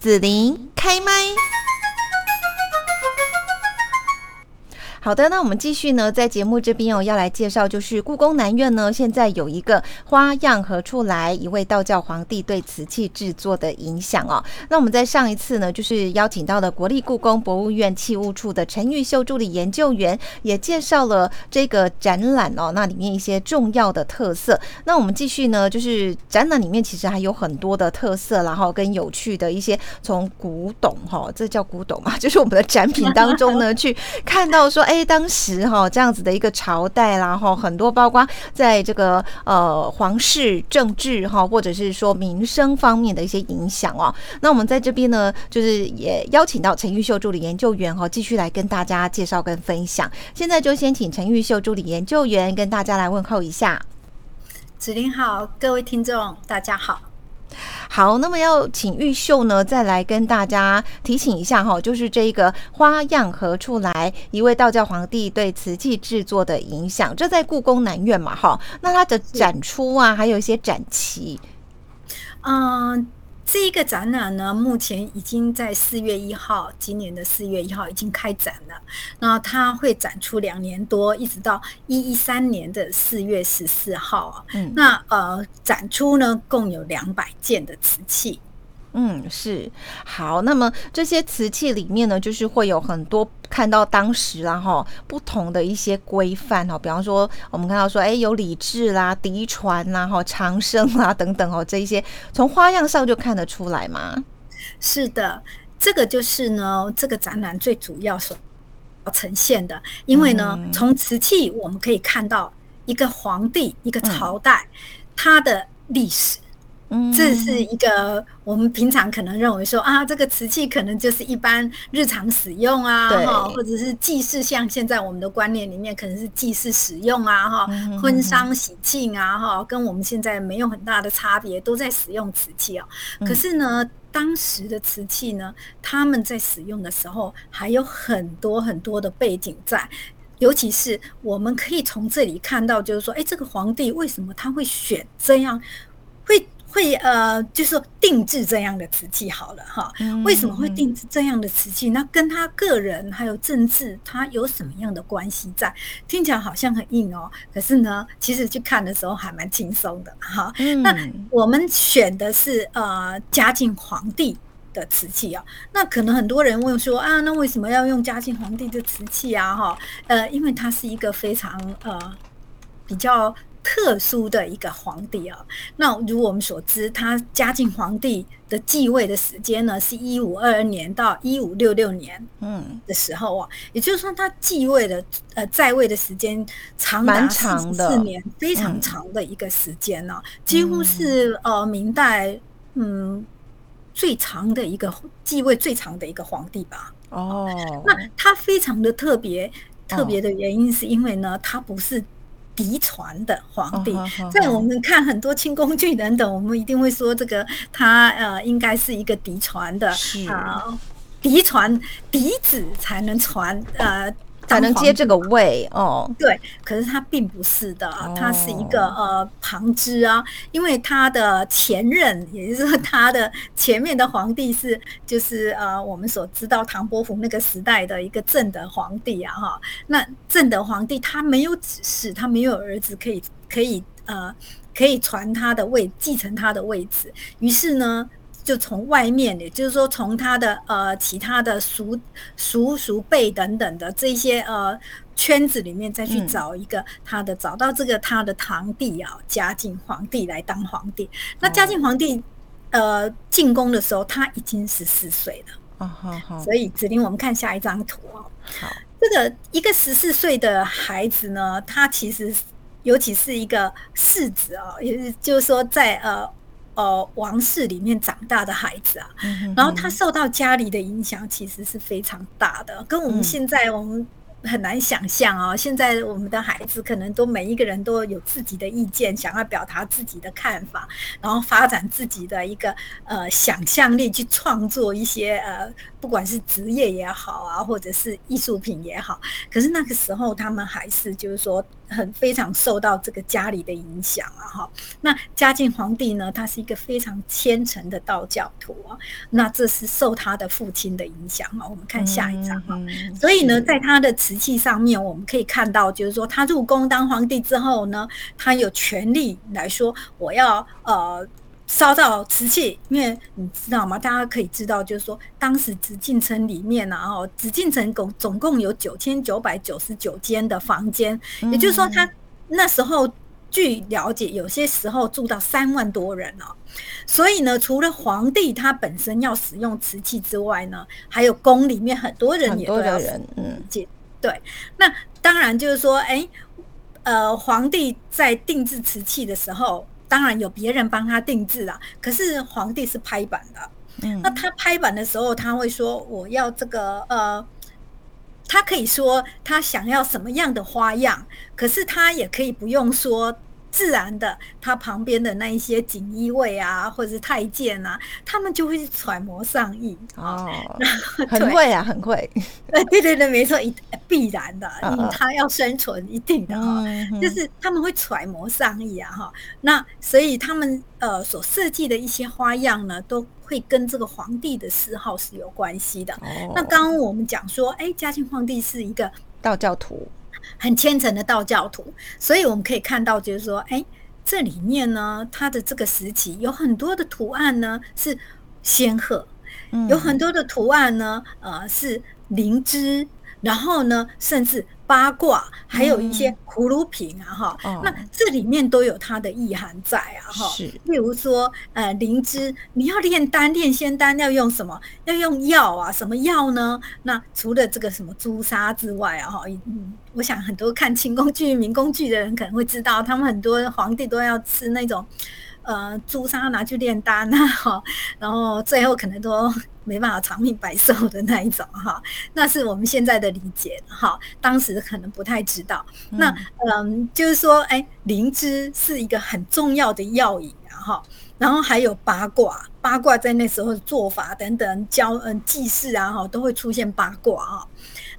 紫琳开麦。好的，那我们继续呢，在节目这边哦，要来介绍，就是故宫南院呢，现在有一个花样何处来？一位道教皇帝对瓷器制作的影响哦。那我们在上一次呢，就是邀请到了国立故宫博物院器物处的陈玉秀助理研究员，也介绍了这个展览哦，那里面一些重要的特色。那我们继续呢，就是展览里面其实还有很多的特色，然后跟有趣的一些从古董哈，这叫古董嘛，就是我们的展品当中呢，去看到说。哎，当时哈这样子的一个朝代啦，哈很多包括在这个呃皇室政治哈，或者是说民生方面的一些影响哦。那我们在这边呢，就是也邀请到陈玉秀助理研究员哈，继续来跟大家介绍跟分享。现在就先请陈玉秀助理研究员跟大家来问候一下。子林好，各位听众大家好。好，那么要请玉秀呢，再来跟大家提醒一下哈，就是这个花样何处来？一位道教皇帝对瓷器制作的影响，这在故宫南院嘛哈，那它的展出啊，还有一些展期，嗯。这一个展览呢，目前已经在四月一号，今年的四月一号已经开展了。那它会展出两年多，一直到一一三年的四月十四号啊。嗯，那呃，展出呢共有两百件的瓷器。嗯，是好。那么这些瓷器里面呢，就是会有很多看到当时然后不同的一些规范哦，比方说我们看到说，哎，有礼制啦、嫡传啦、哈长生啦等等哦，这一些从花样上就看得出来嘛。是的，这个就是呢，这个展览最主要所呈现的，因为呢，从瓷器我们可以看到一个皇帝、一个朝代它的历史。这是一个我们平常可能认为说啊，这个瓷器可能就是一般日常使用啊，哈，或者是祭祀，像现在我们的观念里面可能是祭祀使用啊，哈，婚丧喜庆啊，哈，跟我们现在没有很大的差别，都在使用瓷器哦。可是呢，当时的瓷器呢，他们在使用的时候还有很多很多的背景在，尤其是我们可以从这里看到，就是说，哎，这个皇帝为什么他会选这样会？会呃，就是说定制这样的瓷器好了哈。为什么会定制这样的瓷器？那跟他个人还有政治，他有什么样的关系在？听起来好像很硬哦，可是呢，其实去看的时候还蛮轻松的哈。那我们选的是呃嘉靖皇帝的瓷器啊。那可能很多人问说啊，那为什么要用嘉靖皇帝的瓷器啊？哈，呃，因为它是一个非常呃比较。特殊的一个皇帝啊，那如我们所知，他嘉靖皇帝的继位的时间呢，是一五二二年到一五六六年，嗯。的时候啊，也就是说他继位的呃在位的时间长达四十四年，非常长的一个时间呢，几乎是呃明代嗯最长的一个继位最长的一个皇帝吧。哦，那他非常的特别，特别的原因是因为呢，他不是。嫡传的皇帝，在我们看很多清宫剧等等，我们一定会说这个他呃，应该是一个嫡传的啊，嫡传嫡子才能传呃。才能接这个位哦，对，可是他并不是的，他是一个呃旁支啊，因为他的前任，也就是说他的前面的皇帝是就是呃我们所知道唐伯虎那个时代的一个正德皇帝啊哈，那正德皇帝他没有子嗣，他没有儿子可以可以呃可以传他的位继承他的位置，于是呢。就从外面，也就是说，从他的呃其他的叔叔叔辈等等的这些呃圈子里面，再去找一个他的，找到这个他的堂弟啊，嘉靖皇帝来当皇帝。那嘉靖皇帝呃进宫的时候，他已经十四岁了。哦，好好。所以指令我们看下一张图哦。好，这个一个十四岁的孩子呢，他其实尤其是一个世子啊，也是就是说在呃。呃，王室里面长大的孩子啊，然后他受到家里的影响，其实是非常大的，跟我们现在我们很难想象啊。现在我们的孩子可能都每一个人都有自己的意见，想要表达自己的看法，然后发展自己的一个呃想象力，去创作一些呃，不管是职业也好啊，或者是艺术品也好。可是那个时候，他们还是就是说。很非常受到这个家里的影响啊哈。那嘉靖皇帝呢，他是一个非常虔诚的道教徒啊，那这是受他的父亲的影响啊。我们看下一章哈，所以呢，在他的瓷器上面，我们可以看到，就是说他入宫当皇帝之后呢，他有权利来说，我要呃。烧到瓷器，因为你知道吗？大家可以知道，就是说，当时紫禁城里面呢，哦，紫禁城共总共有九千九百九十九间的房间，也就是说，他那时候据了解，有些时候住到三万多人哦。所以呢，除了皇帝他本身要使用瓷器之外呢，还有宫里面很多人也都要人，嗯，对。那当然就是说，哎，呃，皇帝在定制瓷器的时候。当然有别人帮他定制啦，可是皇帝是拍板的。嗯，那他拍板的时候，他会说我要这个呃，他可以说他想要什么样的花样，可是他也可以不用说。自然的，他旁边的那一些锦衣卫啊，或者是太监啊，他们就会揣摩上意哦，很会啊，很会。哎，对对对，没错，一必然的，他要生存，一定的哈，就是他们会揣摩上意啊，哈。那所以他们呃所设计的一些花样呢，都会跟这个皇帝的嗜好是有关系的。那刚刚我们讲说，哎，嘉庆皇帝是一个道教徒。很虔诚的道教徒，所以我们可以看到，就是说，哎，这里面呢，它的这个时期有很多的图案呢是仙鹤，有很多的图案呢，呃，是灵芝，然后呢，甚至。八卦，还有一些葫芦瓶啊，哈，那这里面都有它的意涵在啊，哈。是。例如说，呃，灵芝，你要炼丹、炼仙丹要用什么？要用药啊？什么药呢？那除了这个什么朱砂之外啊，哈，嗯，我想很多看清宫剧、明宫剧的人可能会知道，他们很多皇帝都要吃那种。呃，朱砂拿去炼丹啊，哈，然后最后可能都没办法长命百寿的那一种哈，那是我们现在的理解哈，当时可能不太知道。那嗯，就是说，哎，灵芝是一个很重要的药引啊，哈，然后还有八卦，八卦在那时候的做法等等，教嗯祭祀啊，哈，都会出现八卦啊。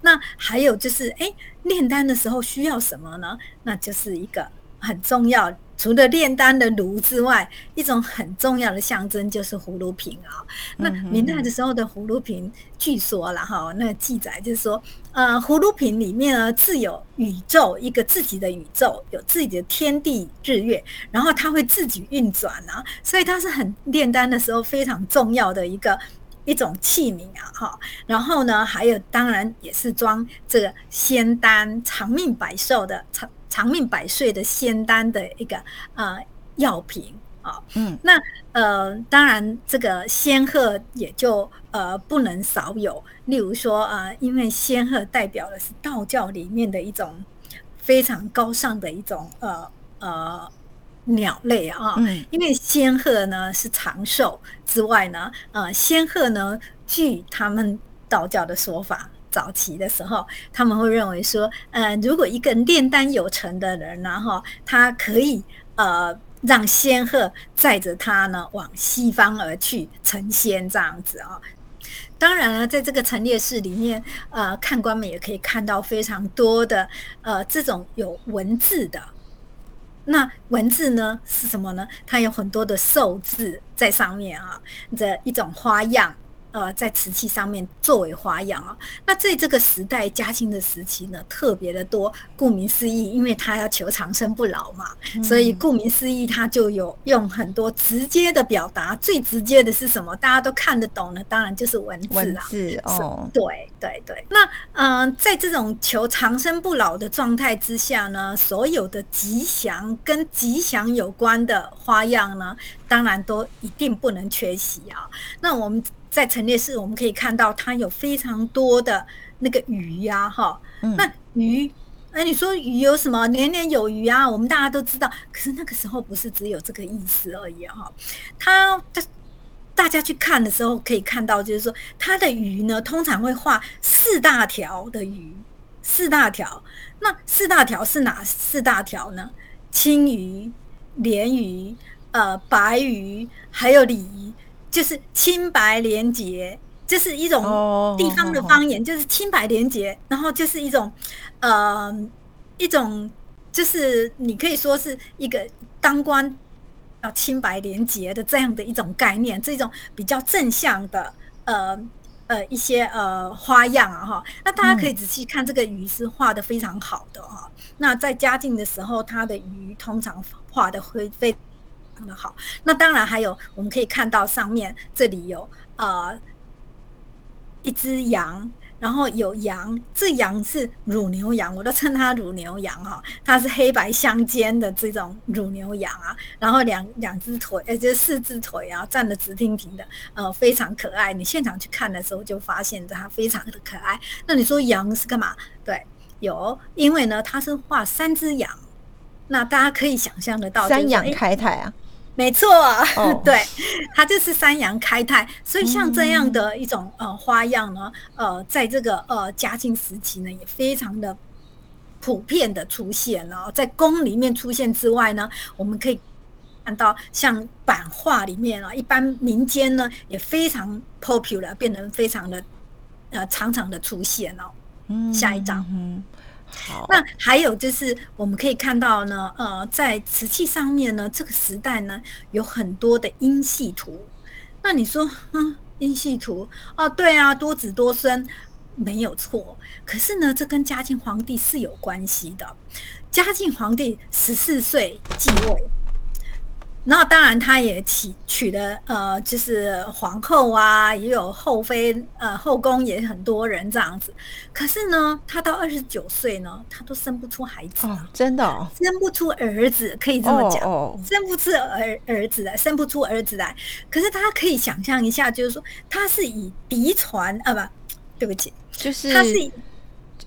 那还有就是，哎，炼丹的时候需要什么呢？那就是一个很重要。除了炼丹的炉之外，一种很重要的象征就是葫芦瓶啊。那明代的时候的葫芦瓶，据说了哈，那记载就是说，呃，葫芦瓶里面呢自有宇宙，一个自己的宇宙，有自己的天地日月，然后它会自己运转啊，所以它是很炼丹的时候非常重要的一个一种器皿啊，哈。然后呢，还有当然也是装这个仙丹、长命百寿的长。长命百岁的仙丹的一个呃药品啊，嗯，那呃当然这个仙鹤也就呃不能少有，例如说呃，因为仙鹤代表的是道教里面的一种非常高尚的一种呃呃鸟类啊，嗯，因为仙鹤呢是长寿之外呢，呃仙鹤呢据他们道教的说法。早期的时候，他们会认为说，呃，如果一个炼丹有成的人然后，他可以呃让仙鹤载着他呢往西方而去成仙这样子啊。当然了，在这个陈列室里面，呃，看官们也可以看到非常多的呃这种有文字的。那文字呢是什么呢？它有很多的寿字在上面啊，这一种花样。呃，在瓷器上面作为花样啊，那在这个时代嘉庆的时期呢，特别的多。顾名思义，因为他要求长生不老嘛，所以顾名思义，他就有用很多直接的表达。最直接的是什么？大家都看得懂的，当然就是文字啊。是哦，对对对。那嗯，在这种求长生不老的状态之下呢，所有的吉祥跟吉祥有关的花样呢，当然都一定不能缺席啊。那我们。在陈列室，我们可以看到它有非常多的那个鱼呀，哈，那鱼，哎，你说鱼有什么？年年有余啊，我们大家都知道。可是那个时候不是只有这个意思而已，哈。它的大家去看的时候，可以看到，就是说它的鱼呢，通常会画四大条的鱼，四大条。那四大条是哪四大条呢？青鱼、鲢鱼、呃，白鱼，还有鲤鱼。就是清白廉洁，这是一种地方的方言，就是清白廉洁，然后就是一种，呃，一种就是你可以说是一个当官要清白廉洁的这样的一种概念，这种比较正向的呃呃一些呃花样啊哈。那大家可以仔细看这个鱼是画的非常好的哈。那在嘉靖的时候，它的鱼通常画的会非常的好。那当然还有我们可以看到上面这里有呃一只羊。然后有羊，这羊是乳牛羊，我都称它乳牛羊哈，它是黑白相间的这种乳牛羊啊。然后两两只腿，呃，就四只腿啊，站得直挺挺的，呃，非常可爱。你现场去看的时候，就发现它非常的可爱。那你说羊是干嘛？对，有，因为呢，它是画三只羊，那大家可以想象得到，三羊开泰啊。没错，对，它就是三阳开泰，所以像这样的一种呃花样呢，呃，在这个呃嘉靖时期呢，也非常的普遍的出现了，在宫里面出现之外呢，我们可以看到像版画里面啊，一般民间呢也非常 popular，变得非常的呃常常的出现哦。嗯，下一张。那还有就是，我们可以看到呢，呃，在瓷器上面呢，这个时代呢，有很多的音系图。那你说，嗯，音系图哦，对啊，多子多孙没有错。可是呢，这跟嘉靖皇帝是有关系的。嘉靖皇帝十四岁继位。那当然，他也娶娶了呃，就是皇后啊，也有后妃，呃，后宫也很多人这样子。可是呢，他到二十九岁呢，他都生不出孩子哦，真的生不出儿子，可以这么讲，生不出儿儿子来，生不出儿子来。可是他可以想象一下，就是说，他是以嫡传啊，不，对不起，就是他是以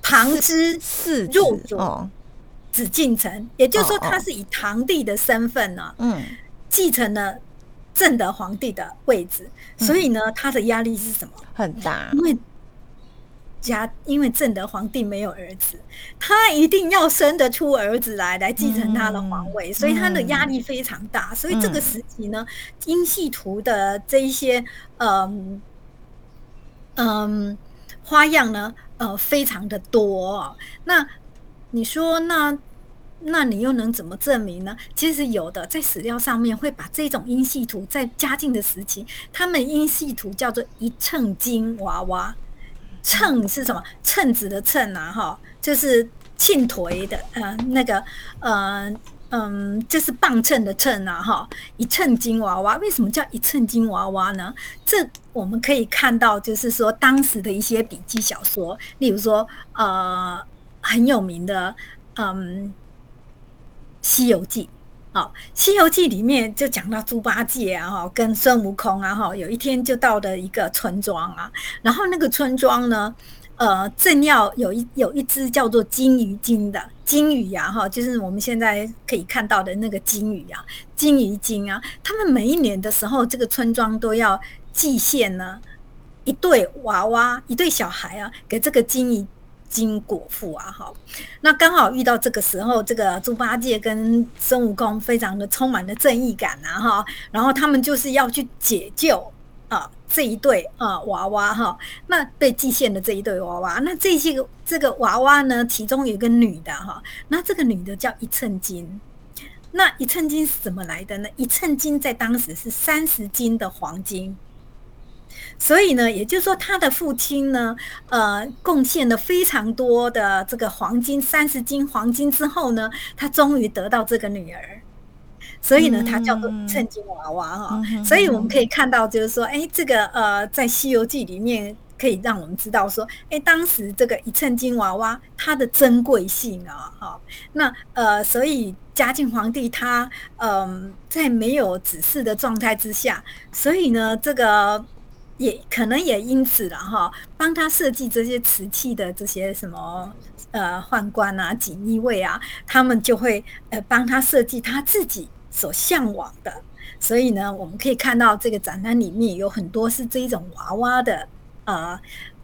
旁支四入主紫禁城，也就是说，他是以堂弟的身份呢，嗯。继承了正德皇帝的位置，所以呢，他的压力是什么？很大，因为家因为正德皇帝没有儿子，他一定要生得出儿子来来继承他的皇位，所以他的压力非常大。所以这个时期呢，英系图的这一些嗯嗯花样呢，呃，非常的多。那你说那？那你又能怎么证明呢？其实有的，在史料上面会把这种音系图，在嘉靖的时期，他们音系图叫做一称金娃娃。秤是什么？秤子的秤啊，哈，就是庆颓的，呃，那个，呃，嗯，就是磅秤的秤啊，哈，一称金娃娃。为什么叫一称金娃娃呢？这我们可以看到，就是说当时的一些笔记小说，例如说，呃，很有名的，嗯。《西游记》好，《西游记》里面就讲到猪八戒啊，哈，跟孙悟空啊，哈，有一天就到了一个村庄啊，然后那个村庄呢，呃，正要有一有一只叫做金鱼精的金鱼呀，哈，就是我们现在可以看到的那个金鱼啊，金鱼精啊，他们每一年的时候，这个村庄都要祭献呢一对娃娃，一对小孩啊，给这个金鱼。金果腹啊，哈，那刚好遇到这个时候，这个猪八戒跟孙悟空非常的充满了正义感啊，哈，然后他们就是要去解救啊这一对啊娃娃哈，那被祭献的这一对娃娃，那这些个这个娃娃呢，其中有一个女的哈，那这个女的叫一寸金，那一寸金是怎么来的呢？一寸金在当时是三十斤的黄金。所以呢，也就是说，他的父亲呢，呃，贡献了非常多的这个黄金，三十斤黄金之后呢，他终于得到这个女儿，所以呢，他叫做称金娃娃哈。所以我们可以看到，就是说，哎，这个呃，在《西游记》里面可以让我们知道说，哎，当时这个一称金娃娃它的珍贵性啊，哈。那呃，所以嘉靖皇帝他嗯，在没有指示的状态之下，所以呢，这个。也可能也因此了哈，帮他设计这些瓷器的这些什么呃宦官啊、锦衣卫啊，他们就会呃帮他设计他自己所向往的。所以呢，我们可以看到这个展览里面有很多是这一种娃娃的呃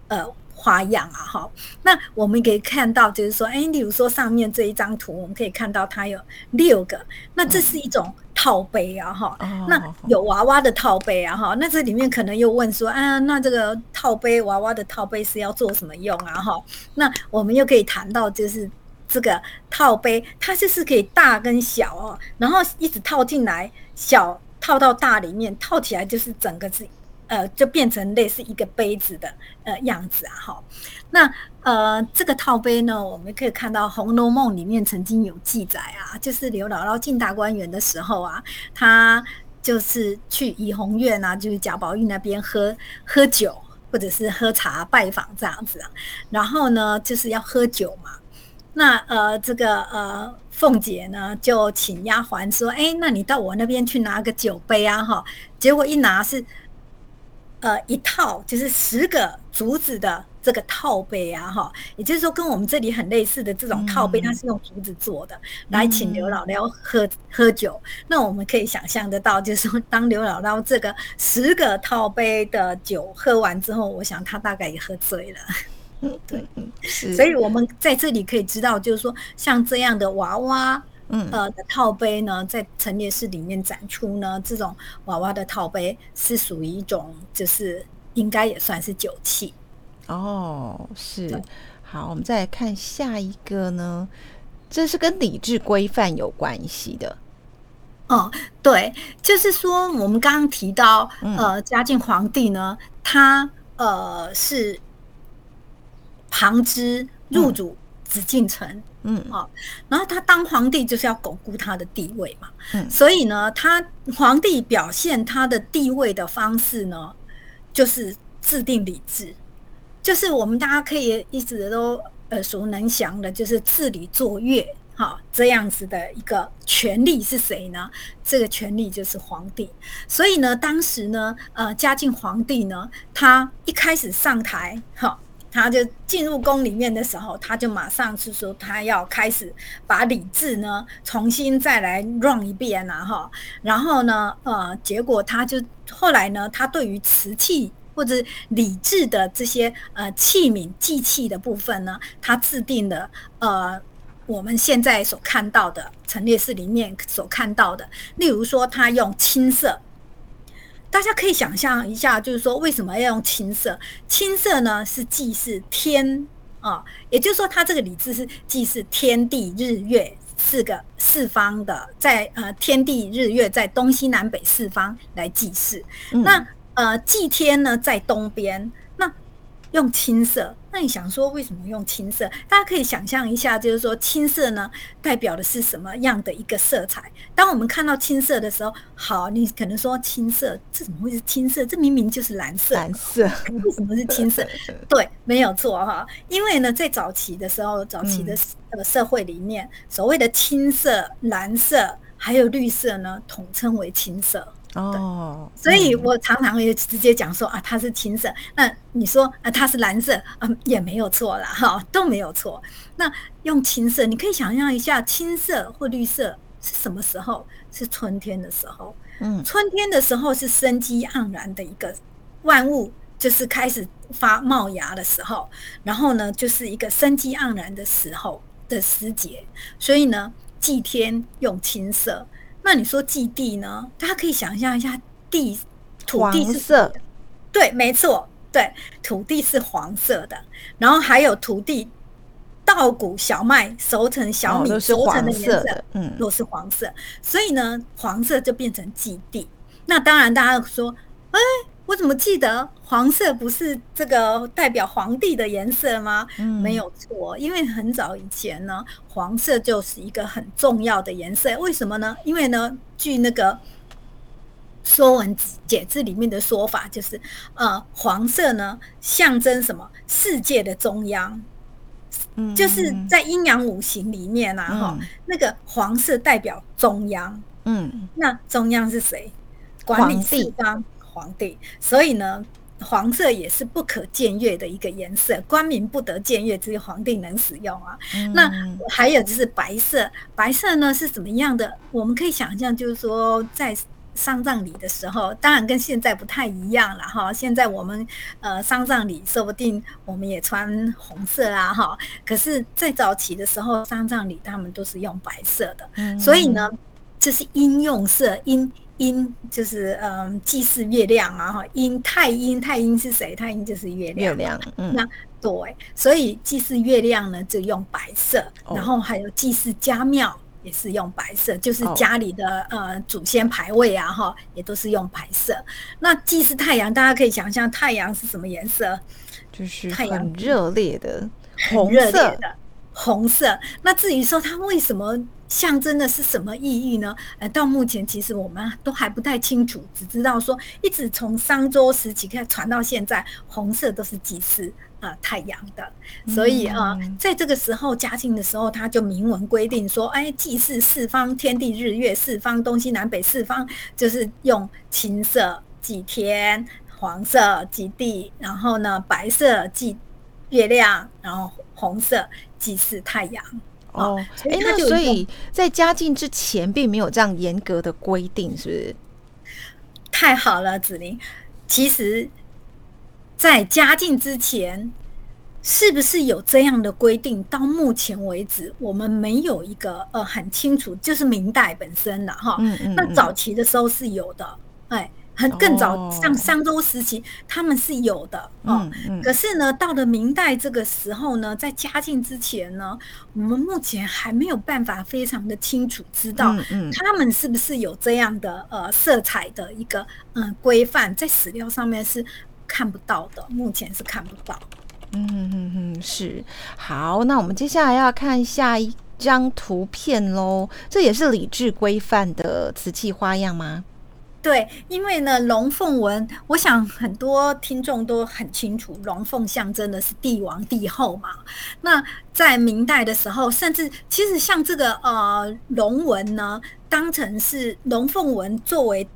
呃花样啊哈。那我们可以看到，就是说，哎，例如说上面这一张图，我们可以看到它有六个，那这是一种。套杯啊，哈，那有娃娃的套杯啊，哈，那这里面可能又问说，啊，那这个套杯娃娃的套杯是要做什么用啊，哈，那我们又可以谈到，就是这个套杯，它就是可以大跟小哦，然后一直套进来，小套到大里面，套起来就是整个是。呃，就变成类似一个杯子的呃样子啊，哈。那呃，这个套杯呢，我们可以看到《红楼梦》里面曾经有记载啊，就是刘姥姥进大观园的时候啊，她就是去怡红院啊，就是贾宝玉那边喝喝酒或者是喝茶拜访这样子啊。然后呢，就是要喝酒嘛。那呃，这个呃，凤姐呢就请丫鬟说：“哎，那你到我那边去拿个酒杯啊，哈。”结果一拿是。呃，一套就是十个竹子的这个套杯啊，哈，也就是说跟我们这里很类似的这种套杯，它是用竹子做的，来请刘姥姥喝喝酒。那我们可以想象得到，就是说当刘姥姥这个十个套杯的酒喝完之后，我想她大概也喝醉了。对，所以我们在这里可以知道，就是说像这样的娃娃。嗯，呃，的套杯呢，在陈列室里面展出呢，这种娃娃的套杯是属于一种，就是应该也算是酒器。哦，是。好，我们再来看下一个呢，这是跟礼制规范有关系的。哦，对，就是说我们刚刚提到，呃，嘉靖皇帝呢，他呃是旁支入主紫禁城。嗯，好，然后他当皇帝就是要巩固他的地位嘛，嗯，所以呢，他皇帝表现他的地位的方式呢，就是制定礼制，就是我们大家可以一直都耳熟能详的，就是治理作乐，哈，这样子的一个权力是谁呢？这个权力就是皇帝。所以呢，当时呢，呃，嘉靖皇帝呢，他一开始上台，哈。他就进入宫里面的时候，他就马上是说他要开始把礼制呢重新再来 run 一遍了哈。然后呢，呃，结果他就后来呢，他对于瓷器或者礼制的这些呃器皿祭器的部分呢，他制定了呃我们现在所看到的陈列室里面所看到的，例如说他用青色。大家可以想象一下，就是说为什么要用青色？青色呢是祭祀天啊，也就是说它这个礼制是祭祀天地日月四个四方的，在呃天地日月在东西南北四方来祭祀。那呃祭天呢在东边。那用青色，那你想说为什么用青色？大家可以想象一下，就是说青色呢，代表的是什么样的一个色彩？当我们看到青色的时候，好，你可能说青色，这怎么会是青色？这明明就是蓝色。蓝色为什么是青色？对，没有错哈。因为呢，在早期的时候，早期的那个社会里面，所谓的青色、蓝色还有绿色呢，统称为青色。哦，所以我常常也直接讲说啊，它是青色。那你说啊，它是蓝色啊，也没有错啦，哈，都没有错。那用青色，你可以想象一下，青色或绿色是什么时候？是春天的时候。嗯，春天的时候是生机盎然的一个万物，就是开始发冒芽的时候。然后呢，就是一个生机盎然的时候的时节。所以呢，祭天用青色。那你说祭地呢？大家可以想象一下，地土地是色，对，没错，对，土地是黄色的。然后还有土地稻谷、小麦熟成小米熟成的颜色，嗯，都是黄色。所以呢，黄色就变成祭地。那当然，大家说，哎。我怎么记得黄色不是这个代表皇帝的颜色吗？没有错，因为很早以前呢，黄色就是一个很重要的颜色。为什么呢？因为呢，据那个《说文解字》里面的说法，就是呃，黄色呢象征什么？世界的中央，就是在阴阳五行里面啊，哈，那个黄色代表中央。嗯，那中央是谁？管理四方。皇帝，所以呢，黄色也是不可僭越的一个颜色，官民不得僭越，只有皇帝能使用啊。那还有就是白色，白色呢是怎么样的？我们可以想象，就是说在丧葬礼的时候，当然跟现在不太一样了哈。现在我们呃丧葬礼说不定我们也穿红色啊哈，可是在早期的时候丧葬礼他们都是用白色的，所以呢，这是应用色，因。阴就是嗯祭祀月亮啊哈，阴太阴太阴是谁？太阴就是月亮。月亮，嗯，那对，所以祭祀月亮呢就用白色，然后还有祭祀家庙也是用白色，就是家里的呃祖先牌位啊哈，也都是用白色。那祭祀太阳，大家可以想象太阳是什么颜色？就是很热烈的红色的红色。那至于说它为什么？象征的是什么意义呢？呃，到目前其实我们都还不太清楚，只知道说一直从商周时期开始传到现在，红色都是祭祀呃太阳的，所以啊，在这个时候嘉庆的时候，他就明文规定说，哎，祭祀四方天地日月四方东西南北四方，就是用青色祭天，黄色祭地，然后呢白色祭月亮，然后红色祭祀太阳。哦，哎，那所以在嘉靖之前并没有这样严格的规定，是不是？太好了，子玲。其实，在嘉靖之前，是不是有这样的规定？到目前为止，我们没有一个呃很清楚，就是明代本身的哈。嗯嗯。那早期的时候是有的，哎。很更早，像商周时期，他们是有的哦。可是呢，到了明代这个时候呢，在嘉靖之前呢，我们目前还没有办法非常的清楚知道，他们是不是有这样的呃色彩的一个嗯规范，在史料上面是看不到的，目前是看不到。嗯嗯嗯，是好，那我们接下来要看下一张图片喽。这也是礼制规范的瓷器花样吗？对，因为呢，龙凤纹，我想很多听众都很清楚，龙凤象征的是帝王帝后嘛。那在明代的时候，甚至其实像这个呃龙纹呢，当成是龙凤纹作为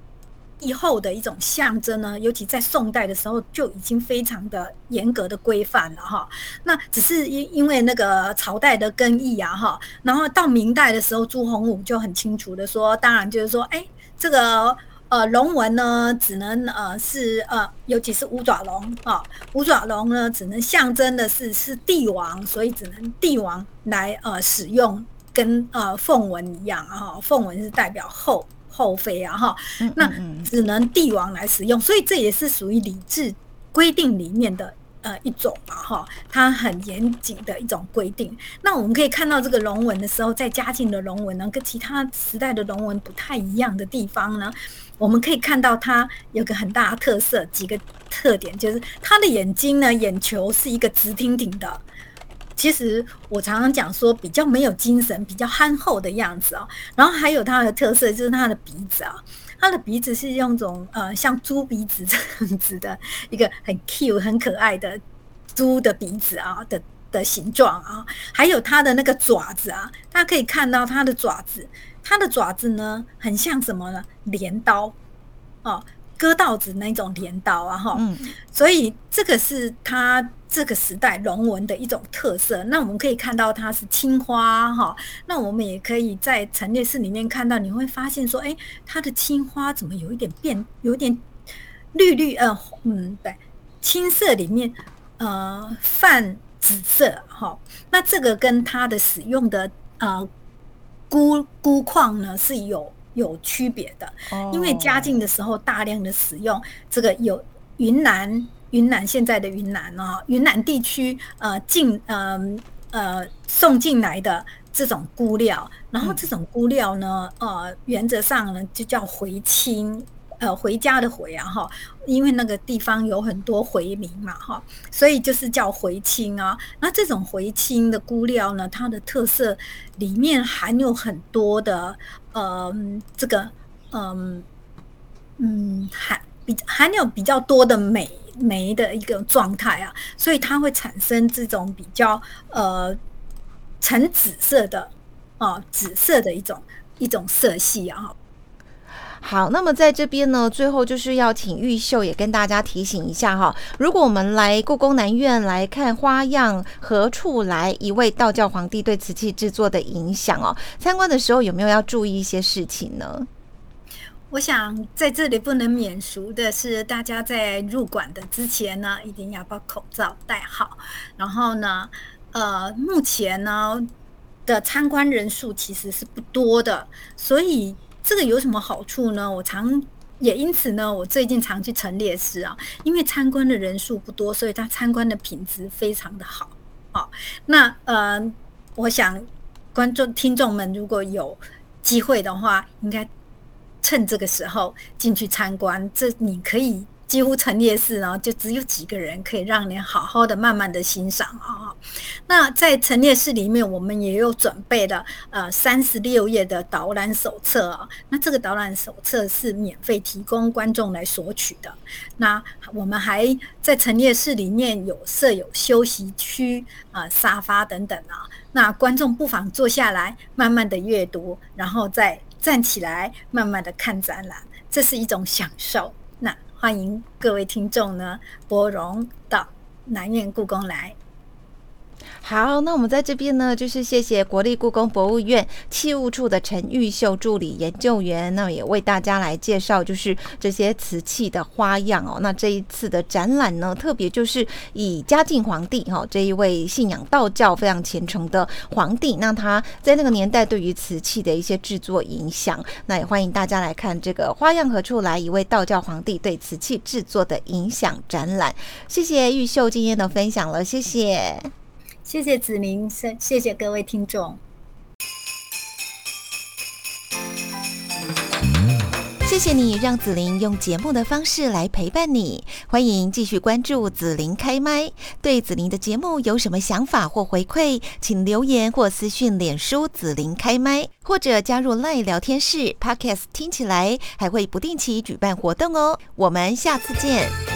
帝后的一种象征呢，尤其在宋代的时候就已经非常的严格的规范了哈。那只是因因为那个朝代的更易啊哈，然后到明代的时候，朱洪武就很清楚的说，当然就是说，哎，这个。呃，龙纹呢，只能呃是呃，尤其是五爪龙啊，五爪龙呢，只能象征的是是帝王，所以只能帝王来呃使用，跟呃凤纹一样啊，凤纹是代表后后妃啊哈，那只能帝王来使用，所以这也是属于礼制规定里面的。呃，一种嘛，哈，它很严谨的一种规定。那我们可以看到这个龙纹的时候，在嘉靖的龙纹呢，跟其他时代的龙纹不太一样的地方呢，我们可以看到它有个很大的特色，几个特点，就是它的眼睛呢，眼球是一个直挺挺的。其实我常常讲说，比较没有精神，比较憨厚的样子啊。然后还有它的特色，就是它的鼻子啊。它的鼻子是用种呃像猪鼻子这样子的一个很 Q 很可爱的猪的鼻子啊的的形状啊，还有它的那个爪子啊，大家可以看到它的爪子，它的爪子呢很像什么呢？镰刀哦。割稻子那种镰刀啊，哈，所以这个是它这个时代龙纹的一种特色。那我们可以看到它是青花，哈，那我们也可以在陈列室里面看到，你会发现说，哎，它的青花怎么有一点变，有点绿绿，呃，嗯，对，青色里面呃泛紫色，哈，那这个跟它的使用的呃钴钴矿呢是有。有区别的，因为嘉靖的时候大量的使用这个有云南，云南现在的云南哦，云南地区呃进呃呃送进来的这种菇料，然后这种菇料呢，呃原则上呢就叫回青。呃，回家的回啊，哈，因为那个地方有很多回民嘛，哈，所以就是叫回青啊。那这种回青的菇料呢，它的特色里面含有很多的，呃，这个，嗯嗯，含比含有比较多的镁镁的一个状态啊，所以它会产生这种比较呃呈紫色的啊，紫色的一种一种色系啊。好，那么在这边呢，最后就是要请玉秀也跟大家提醒一下哈，如果我们来故宫南院来看花样何处来，一位道教皇帝对瓷器制作的影响哦，参观的时候有没有要注意一些事情呢？我想在这里不能免俗的是，大家在入馆的之前呢，一定要把口罩戴好。然后呢，呃，目前呢的参观人数其实是不多的，所以。这个有什么好处呢？我常也因此呢，我最近常去陈列室啊，因为参观的人数不多，所以他参观的品质非常的好。好，那呃，我想观众听众们如果有机会的话，应该趁这个时候进去参观。这你可以。几乎陈列室呢，就只有几个人可以让你好好的、慢慢的欣赏啊。那在陈列室里面，我们也有准备了呃三十六页的导览手册啊。那这个导览手册是免费提供观众来索取的。那我们还在陈列室里面有设有休息区啊、沙发等等啊。那观众不妨坐下来，慢慢的阅读，然后再站起来，慢慢的看展览，这是一种享受。欢迎各位听众呢，博荣到南苑故宫来。好，那我们在这边呢，就是谢谢国立故宫博物院器物处的陈玉秀助理研究员，那也为大家来介绍，就是这些瓷器的花样哦。那这一次的展览呢，特别就是以嘉靖皇帝哈这一位信仰道教非常虔诚的皇帝，那他在那个年代对于瓷器的一些制作影响，那也欢迎大家来看这个花样何处来，一位道教皇帝对瓷器制作的影响展览。谢谢玉秀今天的分享了，谢谢。谢谢子明，谢谢谢各位听众。谢谢你让子琳用节目的方式来陪伴你。欢迎继续关注子琳开麦。对子琳的节目有什么想法或回馈，请留言或私讯脸书子琳开麦，或者加入赖聊天室 Podcast，听起来还会不定期举办活动哦。我们下次见。